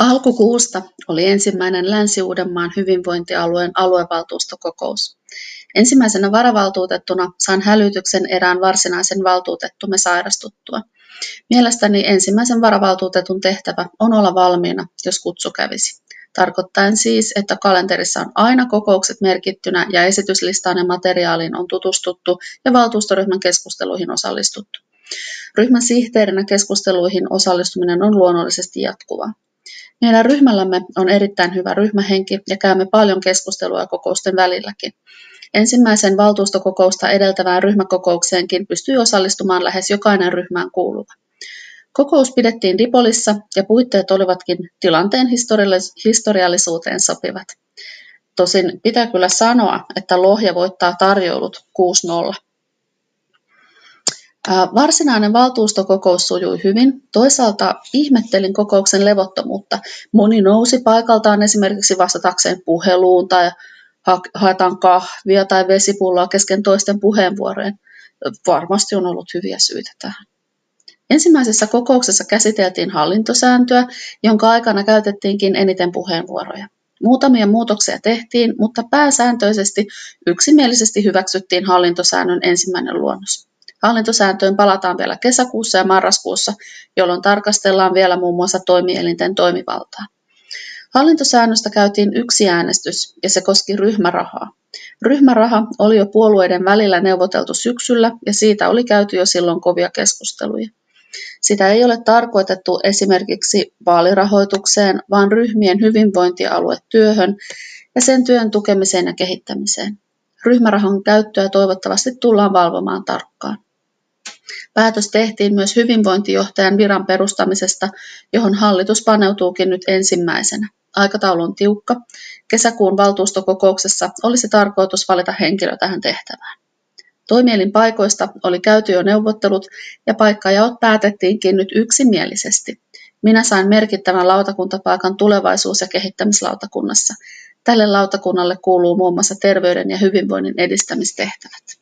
Alkukuusta oli ensimmäinen Länsi-Uudenmaan hyvinvointialueen aluevaltuustokokous. Ensimmäisenä varavaltuutettuna sain hälytyksen erään varsinaisen valtuutettumme sairastuttua. Mielestäni ensimmäisen varavaltuutetun tehtävä on olla valmiina, jos kutsu kävisi. Tarkoittaen siis, että kalenterissa on aina kokoukset merkittynä ja esityslistaan ja materiaaliin on tutustuttu ja valtuustoryhmän keskusteluihin osallistuttu. Ryhmän sihteerinä keskusteluihin osallistuminen on luonnollisesti jatkuvaa. Meidän ryhmällämme on erittäin hyvä ryhmähenki ja käymme paljon keskustelua kokousten välilläkin. Ensimmäisen valtuustokokousta edeltävään ryhmäkokoukseenkin pystyi osallistumaan lähes jokainen ryhmään kuuluva. Kokous pidettiin Dipolissa ja puitteet olivatkin tilanteen historiallisuuteen sopivat. Tosin pitää kyllä sanoa, että Lohja voittaa tarjoulut 6-0. Varsinainen valtuustokokous sujui hyvin. Toisaalta ihmettelin kokouksen levottomuutta. Moni nousi paikaltaan esimerkiksi vastatakseen puheluun tai haetaan kahvia tai vesipulloa kesken toisten puheenvuorojen. Varmasti on ollut hyviä syitä tähän. Ensimmäisessä kokouksessa käsiteltiin hallintosääntöä, jonka aikana käytettiinkin eniten puheenvuoroja. Muutamia muutoksia tehtiin, mutta pääsääntöisesti yksimielisesti hyväksyttiin hallintosäännön ensimmäinen luonnos. Hallintosääntöön palataan vielä kesäkuussa ja marraskuussa, jolloin tarkastellaan vielä muun muassa toimielinten toimivaltaa. Hallintosäännöstä käytiin yksi äänestys ja se koski ryhmärahaa. Ryhmäraha oli jo puolueiden välillä neuvoteltu syksyllä ja siitä oli käyty jo silloin kovia keskusteluja. Sitä ei ole tarkoitettu esimerkiksi vaalirahoitukseen, vaan ryhmien hyvinvointialuetyöhön ja sen työn tukemiseen ja kehittämiseen. Ryhmärahan käyttöä toivottavasti tullaan valvomaan tarkkaan. Päätös tehtiin myös hyvinvointijohtajan viran perustamisesta, johon hallitus paneutuukin nyt ensimmäisenä. Aikataulu on tiukka. Kesäkuun valtuustokokouksessa olisi tarkoitus valita henkilö tähän tehtävään. Toimielin paikoista oli käyty jo neuvottelut ja paikkajaot päätettiinkin nyt yksimielisesti. Minä sain merkittävän lautakuntapaikan tulevaisuus- ja kehittämislautakunnassa. Tälle lautakunnalle kuuluu muun muassa terveyden ja hyvinvoinnin edistämistehtävät.